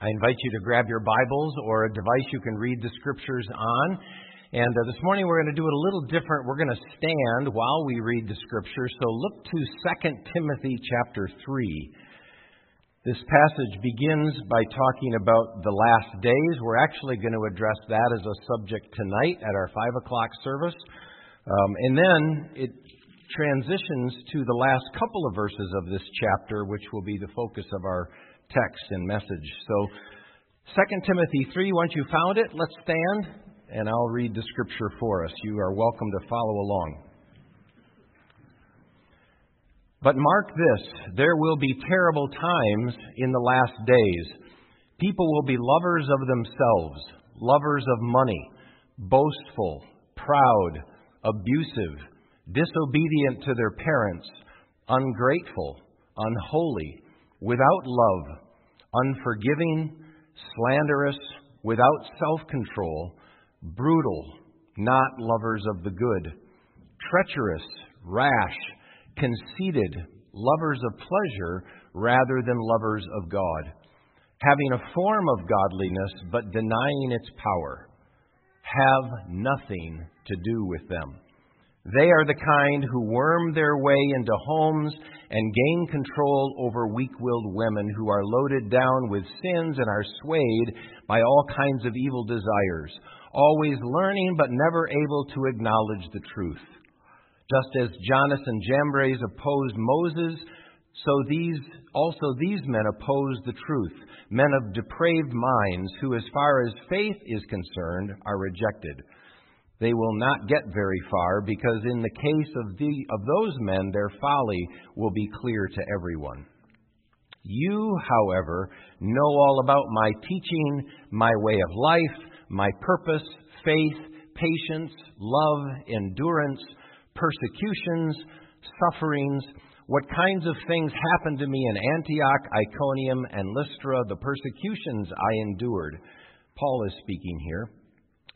I invite you to grab your Bibles or a device you can read the scriptures on. And uh, this morning we're going to do it a little different. We're going to stand while we read the scriptures. So look to 2 Timothy chapter 3. This passage begins by talking about the last days. We're actually going to address that as a subject tonight at our 5 o'clock service. Um, and then it transitions to the last couple of verses of this chapter, which will be the focus of our text and message. So, 2 Timothy 3, once you found it, let's stand and I'll read the scripture for us. You are welcome to follow along. But mark this there will be terrible times in the last days. People will be lovers of themselves, lovers of money, boastful, proud, abusive, disobedient to their parents, ungrateful, unholy without love, unforgiving, slanderous, without self control, brutal, not lovers of the good, treacherous, rash, conceited, lovers of pleasure rather than lovers of God, having a form of godliness but denying its power. Have nothing to do with them. They are the kind who worm their way into homes and gain control over weak willed women who are loaded down with sins and are swayed by all kinds of evil desires, always learning but never able to acknowledge the truth. Just as Jannes and Jambres opposed Moses, so these also these men oppose the truth, men of depraved minds who as far as faith is concerned are rejected they will not get very far because in the case of, the, of those men, their folly will be clear to everyone. You, however, know all about my teaching, my way of life, my purpose, faith, patience, love, endurance, persecutions, sufferings, what kinds of things happened to me in Antioch, Iconium, and Lystra, the persecutions I endured. Paul is speaking here.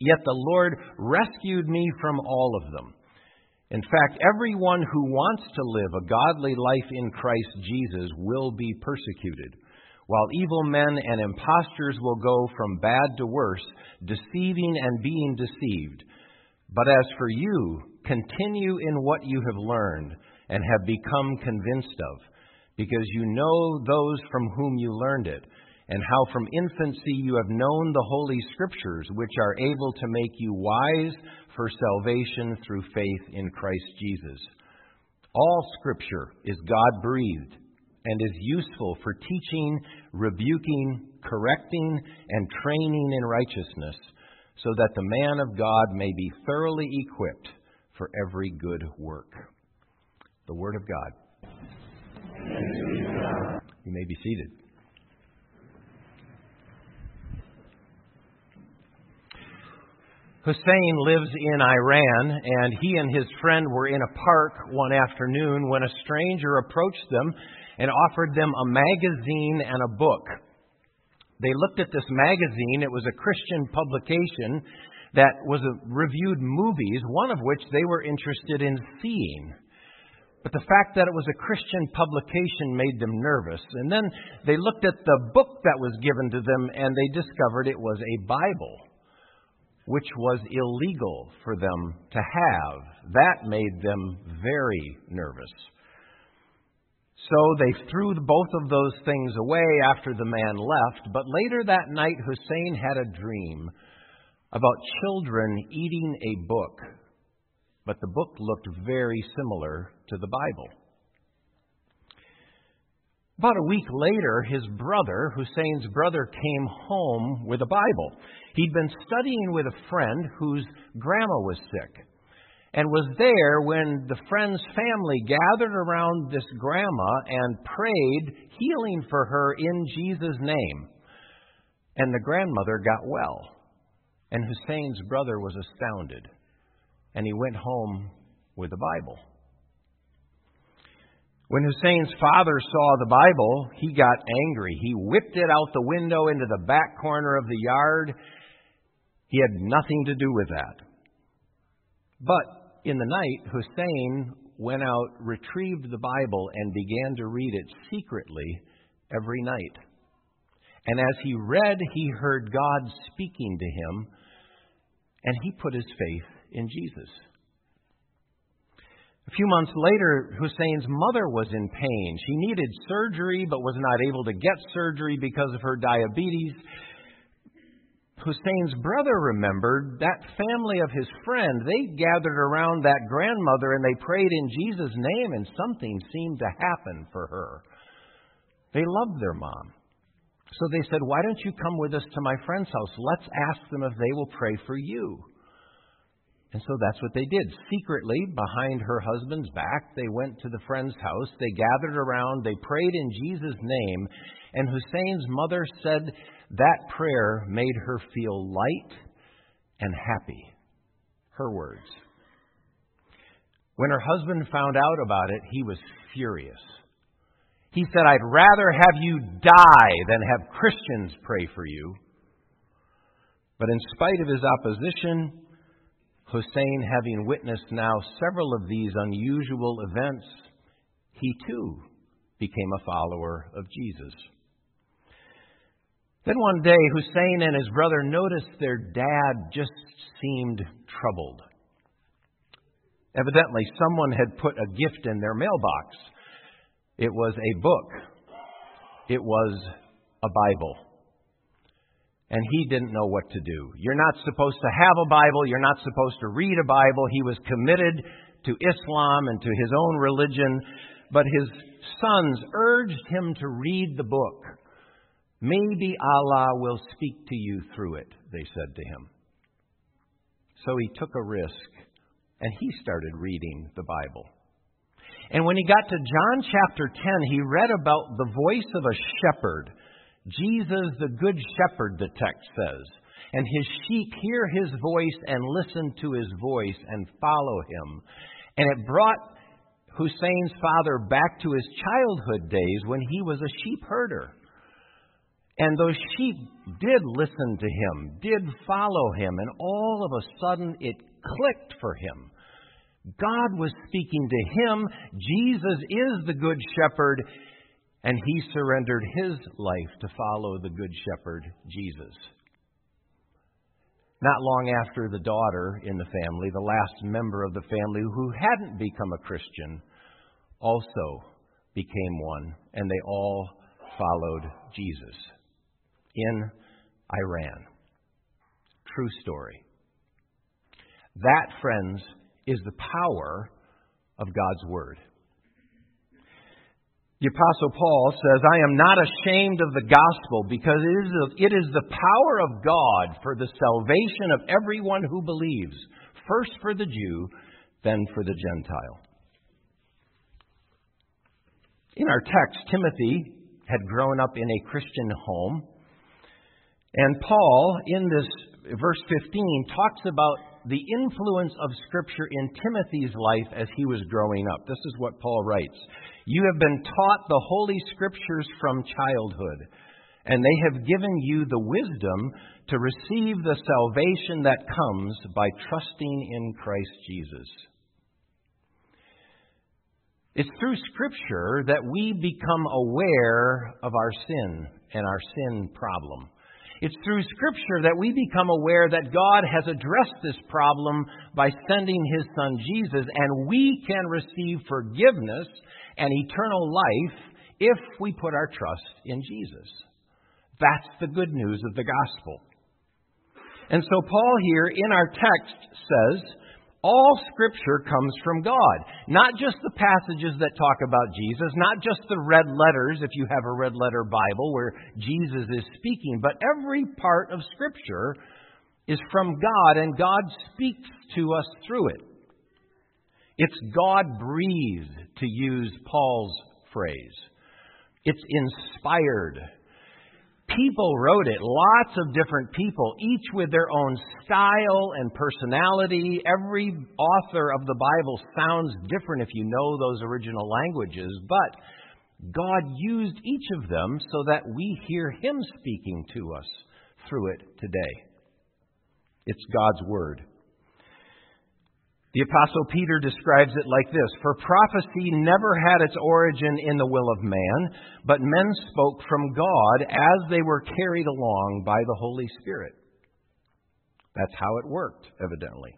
Yet the Lord rescued me from all of them. In fact, everyone who wants to live a godly life in Christ Jesus will be persecuted, while evil men and impostors will go from bad to worse, deceiving and being deceived. But as for you, continue in what you have learned and have become convinced of, because you know those from whom you learned it and how from infancy you have known the Holy Scriptures, which are able to make you wise for salvation through faith in Christ Jesus. All Scripture is God breathed and is useful for teaching, rebuking, correcting, and training in righteousness, so that the man of God may be thoroughly equipped for every good work. The Word of God. You may be seated. Hussein lives in Iran, and he and his friend were in a park one afternoon when a stranger approached them and offered them a magazine and a book. They looked at this magazine. It was a Christian publication that was a, reviewed movies, one of which they were interested in seeing. But the fact that it was a Christian publication made them nervous. And then they looked at the book that was given to them and they discovered it was a Bible which was illegal for them to have. That made them very nervous. So they threw both of those things away after the man left, but later that night Hussein had a dream about children eating a book, but the book looked very similar to the Bible. About a week later, his brother, Hussein's brother, came home with a Bible. He'd been studying with a friend whose grandma was sick and was there when the friend's family gathered around this grandma and prayed healing for her in Jesus' name. And the grandmother got well. And Hussein's brother was astounded. And he went home with the Bible. When Hussein's father saw the Bible, he got angry. He whipped it out the window into the back corner of the yard. He had nothing to do with that. But in the night, Hussein went out, retrieved the Bible, and began to read it secretly every night. And as he read, he heard God speaking to him, and he put his faith in Jesus. A few months later, Hussein's mother was in pain. She needed surgery but was not able to get surgery because of her diabetes. Hussein's brother remembered that family of his friend. They gathered around that grandmother and they prayed in Jesus' name, and something seemed to happen for her. They loved their mom. So they said, Why don't you come with us to my friend's house? Let's ask them if they will pray for you. And so that's what they did. Secretly, behind her husband's back, they went to the friend's house. They gathered around. They prayed in Jesus' name. And Hussein's mother said that prayer made her feel light and happy. Her words. When her husband found out about it, he was furious. He said, I'd rather have you die than have Christians pray for you. But in spite of his opposition, Hussein, having witnessed now several of these unusual events, he too became a follower of Jesus. Then one day, Hussein and his brother noticed their dad just seemed troubled. Evidently, someone had put a gift in their mailbox. It was a book, it was a Bible and he didn't know what to do. You're not supposed to have a Bible. You're not supposed to read a Bible. He was committed to Islam and to his own religion, but his sons urged him to read the book. Maybe Allah will speak to you through it, they said to him. So he took a risk and he started reading the Bible. And when he got to John chapter 10, he read about the voice of a shepherd Jesus, the Good Shepherd, the text says. And his sheep hear his voice and listen to his voice and follow him. And it brought Hussein's father back to his childhood days when he was a sheep herder. And those sheep did listen to him, did follow him, and all of a sudden it clicked for him. God was speaking to him. Jesus is the Good Shepherd, and he surrendered his life to follow the Good Shepherd, Jesus. Not long after the daughter in the family, the last member of the family who hadn't become a Christian, also became one, and they all followed Jesus in Iran. True story. That, friends, is the power of God's Word. The Apostle Paul says, I am not ashamed of the gospel because it is, it is the power of God for the salvation of everyone who believes, first for the Jew, then for the Gentile. In our text, Timothy had grown up in a Christian home. And Paul, in this verse 15, talks about the influence of Scripture in Timothy's life as he was growing up. This is what Paul writes. You have been taught the Holy Scriptures from childhood, and they have given you the wisdom to receive the salvation that comes by trusting in Christ Jesus. It's through Scripture that we become aware of our sin and our sin problem. It's through Scripture that we become aware that God has addressed this problem by sending His Son Jesus, and we can receive forgiveness and eternal life if we put our trust in Jesus. That's the good news of the gospel. And so, Paul here in our text says, all Scripture comes from God. Not just the passages that talk about Jesus, not just the red letters, if you have a red letter Bible where Jesus is speaking, but every part of Scripture is from God, and God speaks to us through it. It's God breathed, to use Paul's phrase. It's inspired. People wrote it, lots of different people, each with their own style and personality. Every author of the Bible sounds different if you know those original languages, but God used each of them so that we hear Him speaking to us through it today. It's God's Word. The Apostle Peter describes it like this For prophecy never had its origin in the will of man, but men spoke from God as they were carried along by the Holy Spirit. That's how it worked, evidently.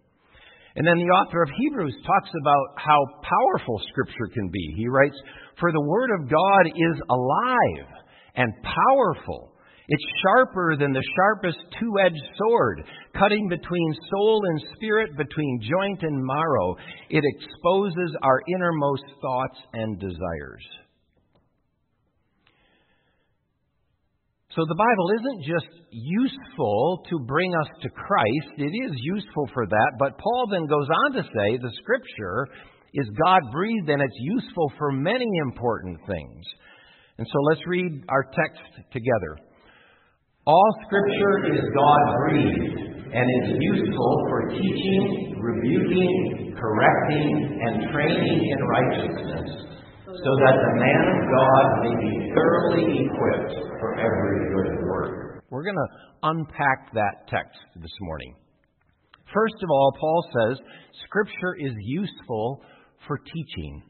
And then the author of Hebrews talks about how powerful Scripture can be. He writes, For the Word of God is alive and powerful. It's sharper than the sharpest two edged sword, cutting between soul and spirit, between joint and marrow. It exposes our innermost thoughts and desires. So the Bible isn't just useful to bring us to Christ, it is useful for that, but Paul then goes on to say the Scripture is God breathed and it's useful for many important things. And so let's read our text together. All Scripture is God breathed and is useful for teaching, rebuking, correcting, and training in righteousness so that the man of God may be thoroughly equipped for every good work. We're going to unpack that text this morning. First of all, Paul says Scripture is useful for teaching.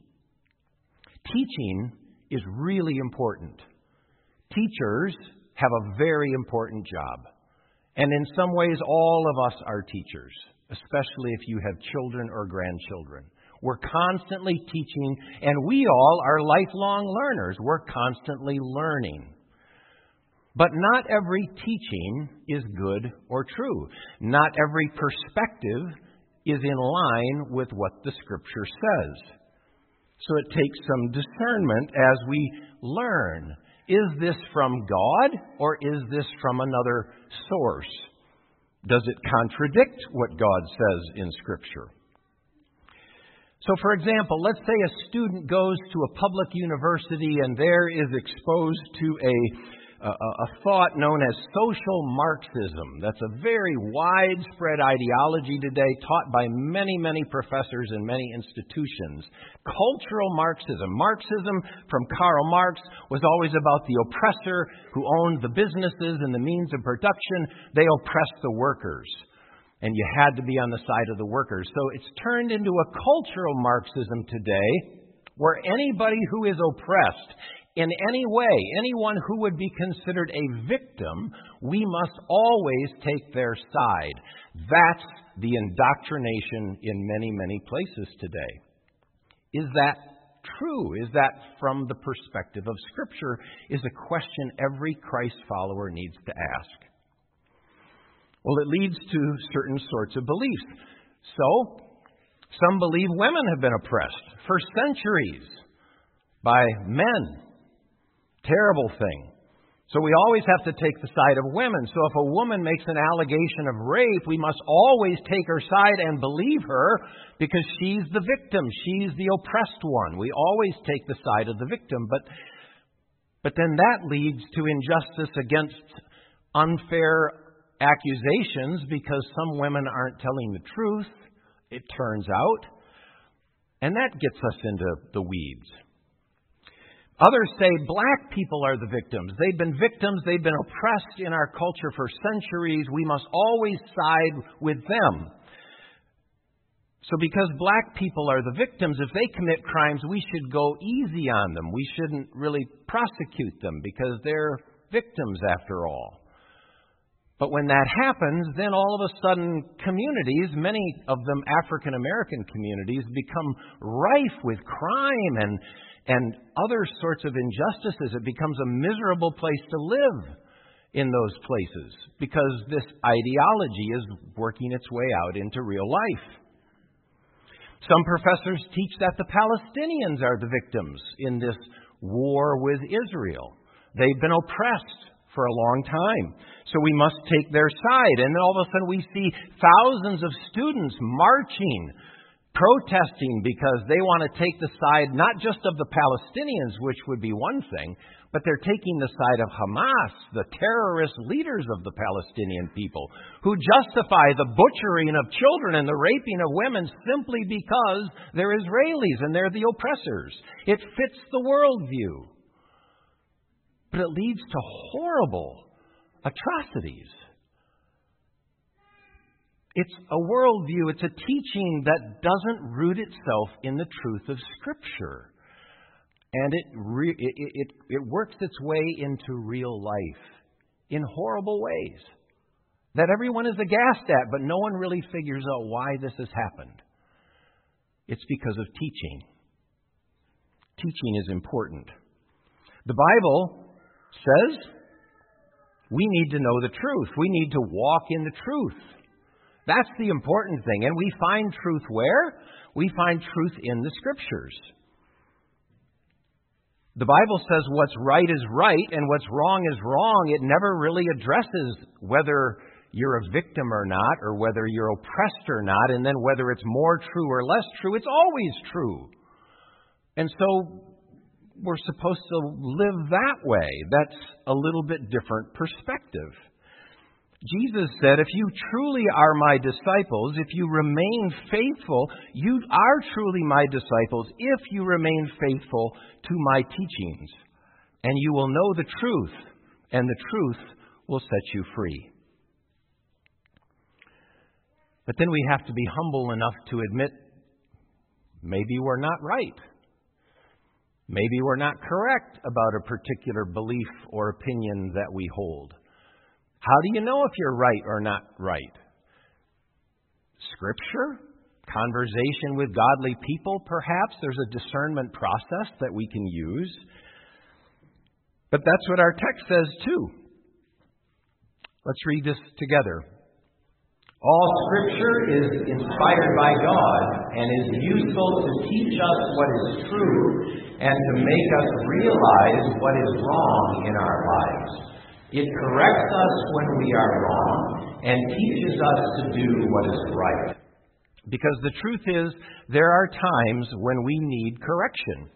Teaching is really important. Teachers have a very important job. And in some ways, all of us are teachers, especially if you have children or grandchildren. We're constantly teaching, and we all are lifelong learners. We're constantly learning. But not every teaching is good or true. Not every perspective is in line with what the Scripture says. So it takes some discernment as we learn. Is this from God or is this from another source? Does it contradict what God says in Scripture? So, for example, let's say a student goes to a public university and there is exposed to a, a, a, thought known as social Marxism. That's a very widespread ideology today, taught by many, many professors in many institutions. Cultural Marxism. Marxism, from Karl Marx, was always about the oppressor who owned the businesses and the means of production. They oppressed the workers and you had to be on the side of the workers. So it's turned into a cultural Marxism today where anybody who is oppressed in any way, anyone who would be considered a victim, we must always take their side. That's the indoctrination in many, many places today. Is that true? Is that from the perspective of Scripture? Is a question every Christ follower needs to ask. Well, it leads to certain sorts of beliefs. So, some believe women have been oppressed for centuries by men. Terrible thing. So we always have to take the side of women. So if a woman makes an allegation of rape, we must always take her side and believe her because she's the victim. She's the oppressed one. We always take the side of the victim. But, but then that leads to injustice against unfair accusations because some women aren't telling the truth, it turns out. And that gets us into the weeds. Others say black people are the victims. They've been victims, they've been oppressed in our culture for centuries. We must always side with them. So, because black people are the victims, if they commit crimes, we should go easy on them. We shouldn't really prosecute them because they're victims after all. But when that happens, then all of a sudden communities, many of them African American communities, become rife with crime and, and other sorts of injustices. It becomes a miserable place to live in those places because this ideology is working its way out into real life. Some professors teach that the Palestinians are the victims in this war with Israel. They've been oppressed for a long time. So we must take their side. And then all of a sudden we see thousands of students marching, protesting because they want to take the side not just of the Palestinians, which would be one thing, but they're taking the side of Hamas, the terrorist leaders of the Palestinian people, who justify the butchering of children and the raping of women simply because they're Israelis and they're the oppressors. It fits the worldview but it leads to horrible atrocities. It's a worldview, it's a teaching that doesn't root itself in the truth of Scripture. And it, re- it, it, it works its way into real life in horrible ways that everyone is aghast at, but no one really figures out why this has happened. It's because of teaching. Teaching is important. The Bible says we need to know the truth. We need to walk in the truth. That's the important thing. And we find truth where? We find truth in the Scriptures. The Bible says what's right is right and what's wrong is wrong. It never really addresses whether you're a victim or not, or whether you're oppressed or not, and then whether it's more true or less true. It's always true. And so we're supposed to live that way. That's a little bit different perspective. Jesus said, If you truly are my disciples, if you remain faithful, you are truly my disciples if you remain faithful to my teachings. And you will know the truth, and the truth will set you free. But then we have to be humble enough to admit maybe we're not right. Maybe we're not correct about a particular belief or opinion that we hold. How do you know if you're right or not right? Scripture? Conversation with godly people, perhaps? There's a discernment process that we can use. But that's what our text says, too. Let's read this together. All Scripture is inspired by God and is useful to teach us what is true and to make us realize what is wrong in our lives. It corrects us when we are wrong and teaches us to do what is right. Because the truth is, there are times when we need correction.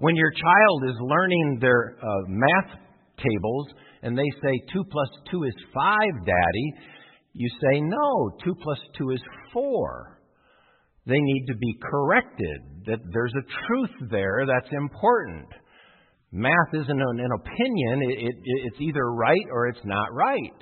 When your child is learning their uh, math tables and they say 2 plus 2 is 5, Daddy, you say, no, 2 plus 2 is 4. They need to be corrected, that there's a truth there that's important. Math isn't an, an opinion, it, it, it's either right or it's not right.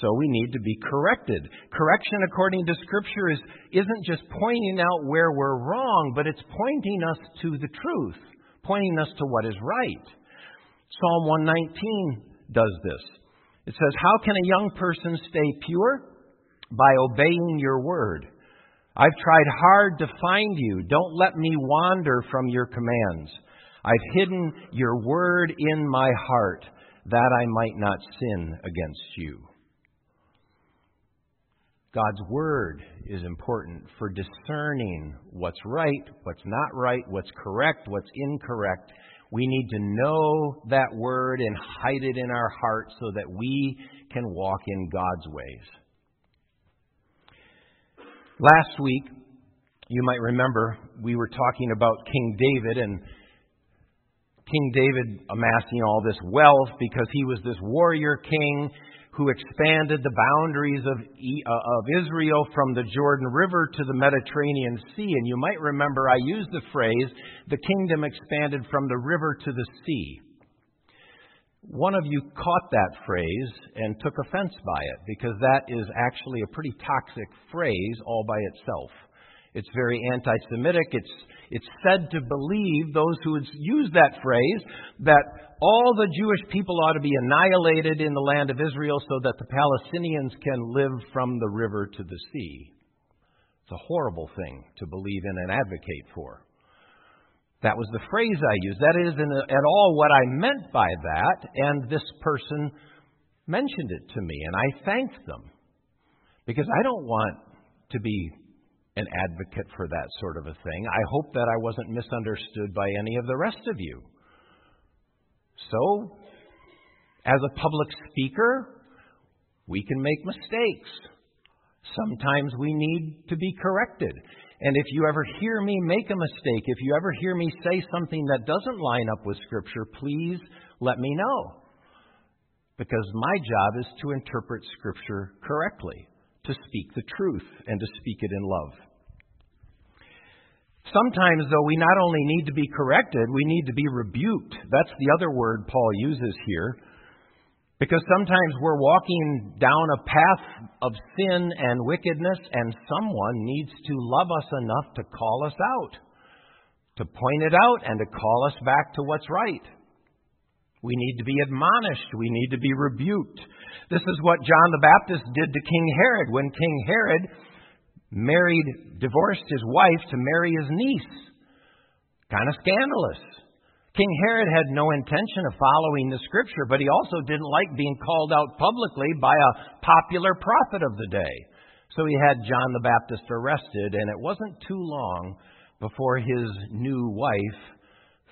So we need to be corrected. Correction, according to Scripture, is, isn't just pointing out where we're wrong, but it's pointing us to the truth, pointing us to what is right. Psalm 119 does this. It says, How can a young person stay pure? By obeying your word. I've tried hard to find you. Don't let me wander from your commands. I've hidden your word in my heart that I might not sin against you. God's word is important for discerning what's right, what's not right, what's correct, what's incorrect, we need to know that word and hide it in our heart so that we can walk in God's ways. Last week, you might remember, we were talking about King David and King David amassing all this wealth because he was this warrior king who expanded the boundaries of, uh, of Israel from the Jordan River to the Mediterranean Sea. And you might remember I used the phrase, the kingdom expanded from the river to the sea. One of you caught that phrase and took offense by it because that is actually a pretty toxic phrase all by itself. It's very anti Semitic. It's, it's said to believe, those who use that phrase, that all the Jewish people ought to be annihilated in the land of Israel so that the Palestinians can live from the river to the sea. It's a horrible thing to believe in and advocate for. That was the phrase I used. That isn't at all what I meant by that, and this person mentioned it to me, and I thanked them. Because I don't want to be an advocate for that sort of a thing. I hope that I wasn't misunderstood by any of the rest of you. So, as a public speaker, we can make mistakes. Sometimes we need to be corrected. And if you ever hear me make a mistake, if you ever hear me say something that doesn't line up with Scripture, please let me know. Because my job is to interpret Scripture correctly, to speak the truth, and to speak it in love. Sometimes, though, we not only need to be corrected, we need to be rebuked. That's the other word Paul uses here. Because sometimes we're walking down a path of sin and wickedness, and someone needs to love us enough to call us out, to point it out, and to call us back to what's right. We need to be admonished. We need to be rebuked. This is what John the Baptist did to King Herod when King Herod married, divorced his wife to marry his niece. Kind of scandalous. King Herod had no intention of following the scripture, but he also didn't like being called out publicly by a popular prophet of the day. So he had John the Baptist arrested, and it wasn't too long before his new wife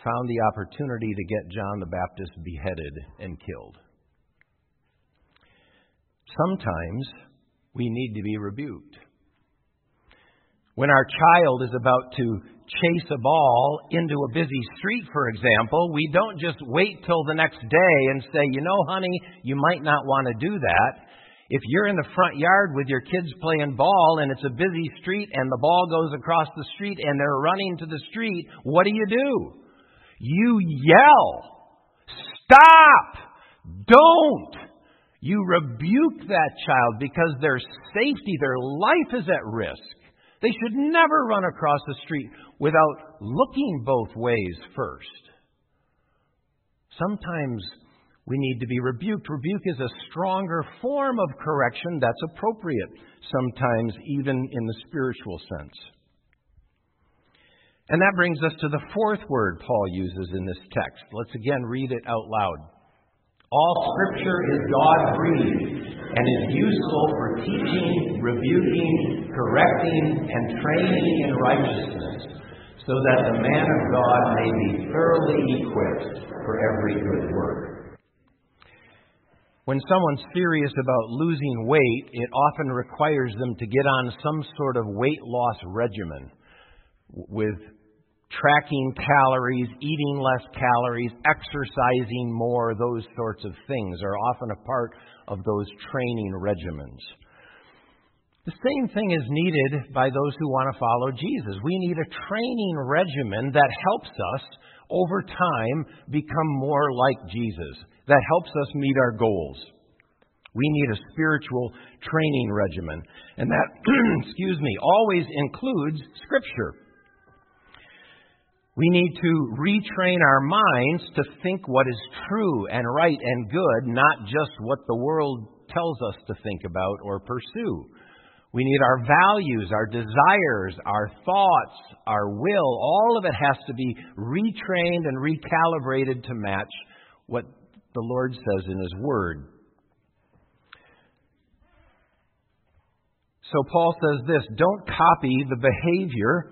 found the opportunity to get John the Baptist beheaded and killed. Sometimes we need to be rebuked. When our child is about to chase a ball into a busy street, for example, we don't just wait till the next day and say, you know, honey, you might not want to do that. If you're in the front yard with your kids playing ball and it's a busy street and the ball goes across the street and they're running to the street, what do you do? You yell, Stop! Don't! You rebuke that child because their safety, their life is at risk. They should never run across the street without looking both ways first. Sometimes we need to be rebuked. Rebuke is a stronger form of correction that's appropriate, sometimes even in the spiritual sense. And that brings us to the fourth word Paul uses in this text. Let's again read it out loud. All Scripture is God breathed and is useful for teaching, rebuking, correcting, and training in righteousness, so that the man of God may be thoroughly equipped for every good work. When someone's serious about losing weight, it often requires them to get on some sort of weight loss regimen with tracking calories, eating less calories, exercising more, those sorts of things are often a part of those training regimens. The same thing is needed by those who want to follow Jesus. We need a training regimen that helps us over time become more like Jesus, that helps us meet our goals. We need a spiritual training regimen, and that, excuse me, always includes Scripture. We need to retrain our minds to think what is true and right and good, not just what the world tells us to think about or pursue. We need our values, our desires, our thoughts, our will. All of it has to be retrained and recalibrated to match what the Lord says in His Word. So Paul says this don't copy the behavior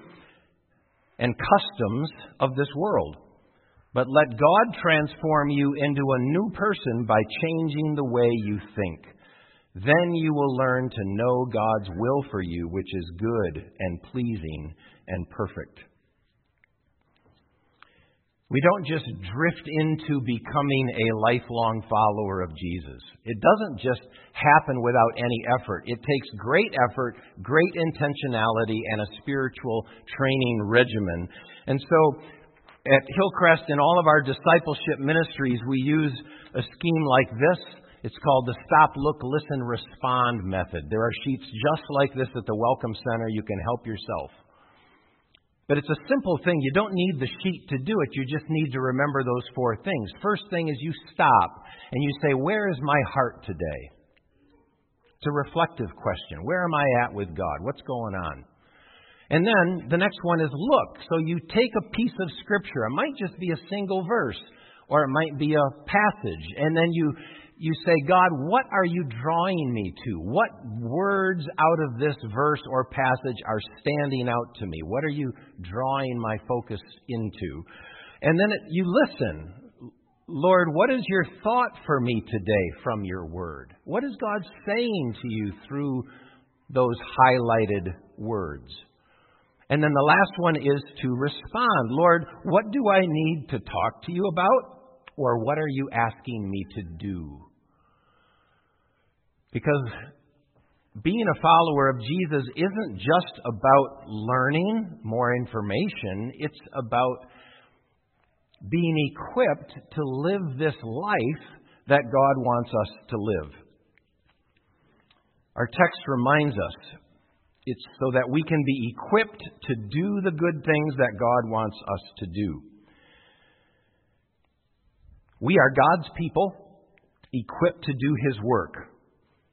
and customs of this world. But let God transform you into a new person by changing the way you think. Then you will learn to know God's will for you, which is good and pleasing and perfect. We don't just drift into becoming a lifelong follower of Jesus. It doesn't just happen without any effort. It takes great effort, great intentionality, and a spiritual training regimen. And so, at Hillcrest, in all of our discipleship ministries, we use a scheme like this. It's called the Stop, Look, Listen, Respond method. There are sheets just like this at the Welcome Center. You can help yourself. But it's a simple thing. You don't need the sheet to do it. You just need to remember those four things. First thing is you stop and you say, Where is my heart today? It's a reflective question. Where am I at with God? What's going on? And then the next one is look. So you take a piece of Scripture. It might just be a single verse, or it might be a passage. And then you you say, God, what are you drawing me to? What words out of this verse or passage are standing out to me? What are you drawing my focus into? And then it, you listen. Lord, what is your thought for me today from your word? What is God saying to you through those highlighted words? And then the last one is to respond. Lord, what do I need to talk to you about? Or what are you asking me to do? Because being a follower of Jesus isn't just about learning more information, it's about being equipped to live this life that God wants us to live. Our text reminds us it's so that we can be equipped to do the good things that God wants us to do. We are God's people, equipped to do His work.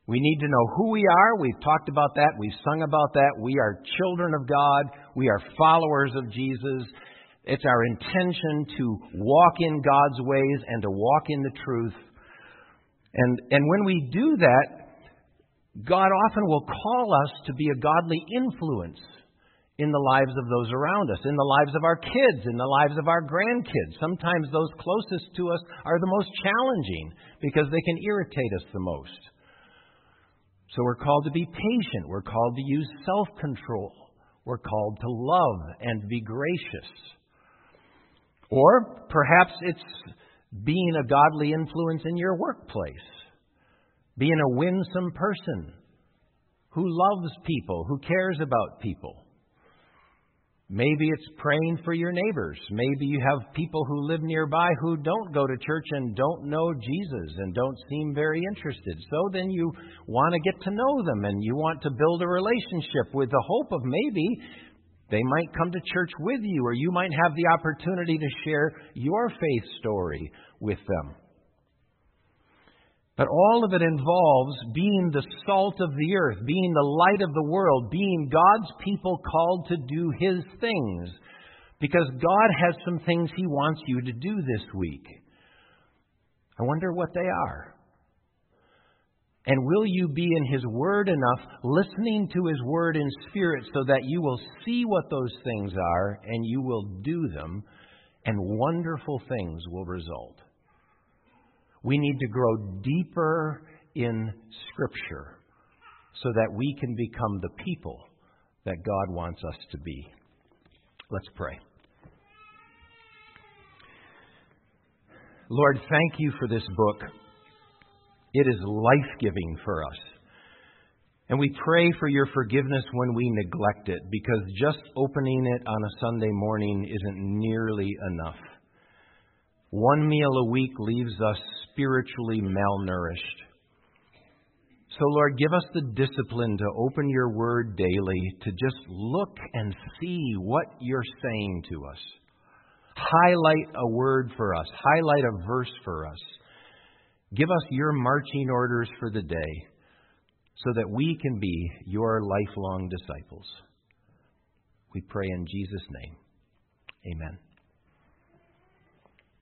We need to know who we are. We've talked about that. We've sung about that. We are children of God. We are followers of Jesus. It's our intention to walk in God's ways and to walk in the truth. And, and when we do that, God often will call us to be a godly influence in the lives of those around us, in the lives of our kids, in the lives of our grandkids. Sometimes those closest to us are the most challenging because they can irritate us the most. So we're called to be patient. We're called to use self control. We're called to love and be gracious. Or perhaps it's being a godly influence in your workplace, being a winsome person who loves people, who cares about people. Maybe it's praying for your neighbors. Maybe you have people who live nearby who don't go to church and don't know Jesus and don't seem very interested. So then you want to get to know them and you want to build a relationship with the hope of maybe they might come to church with you or you might have the opportunity to share your faith story with them. But all of it involves being the salt of the earth, being the light of the world, being God's people called to do His things. Because God has some things He wants you to do this week. I wonder what they are. And will you be in His Word enough, listening to His Word in spirit, so that you will see what those things are and you will do them, and wonderful things will result? We need to grow deeper in Scripture so that we can become the people that God wants us to be. Let's pray. Lord, thank you for this book. It is life giving for us. And we pray for your forgiveness when we neglect it, because just opening it on a Sunday morning isn't nearly enough. One meal a week leaves us spiritually malnourished. So, Lord, give us the discipline to open your word daily, to just look and see what you're saying to us. Highlight a word for us, highlight a verse for us. Give us your marching orders for the day so that we can be your lifelong disciples. We pray in Jesus' name. Amen.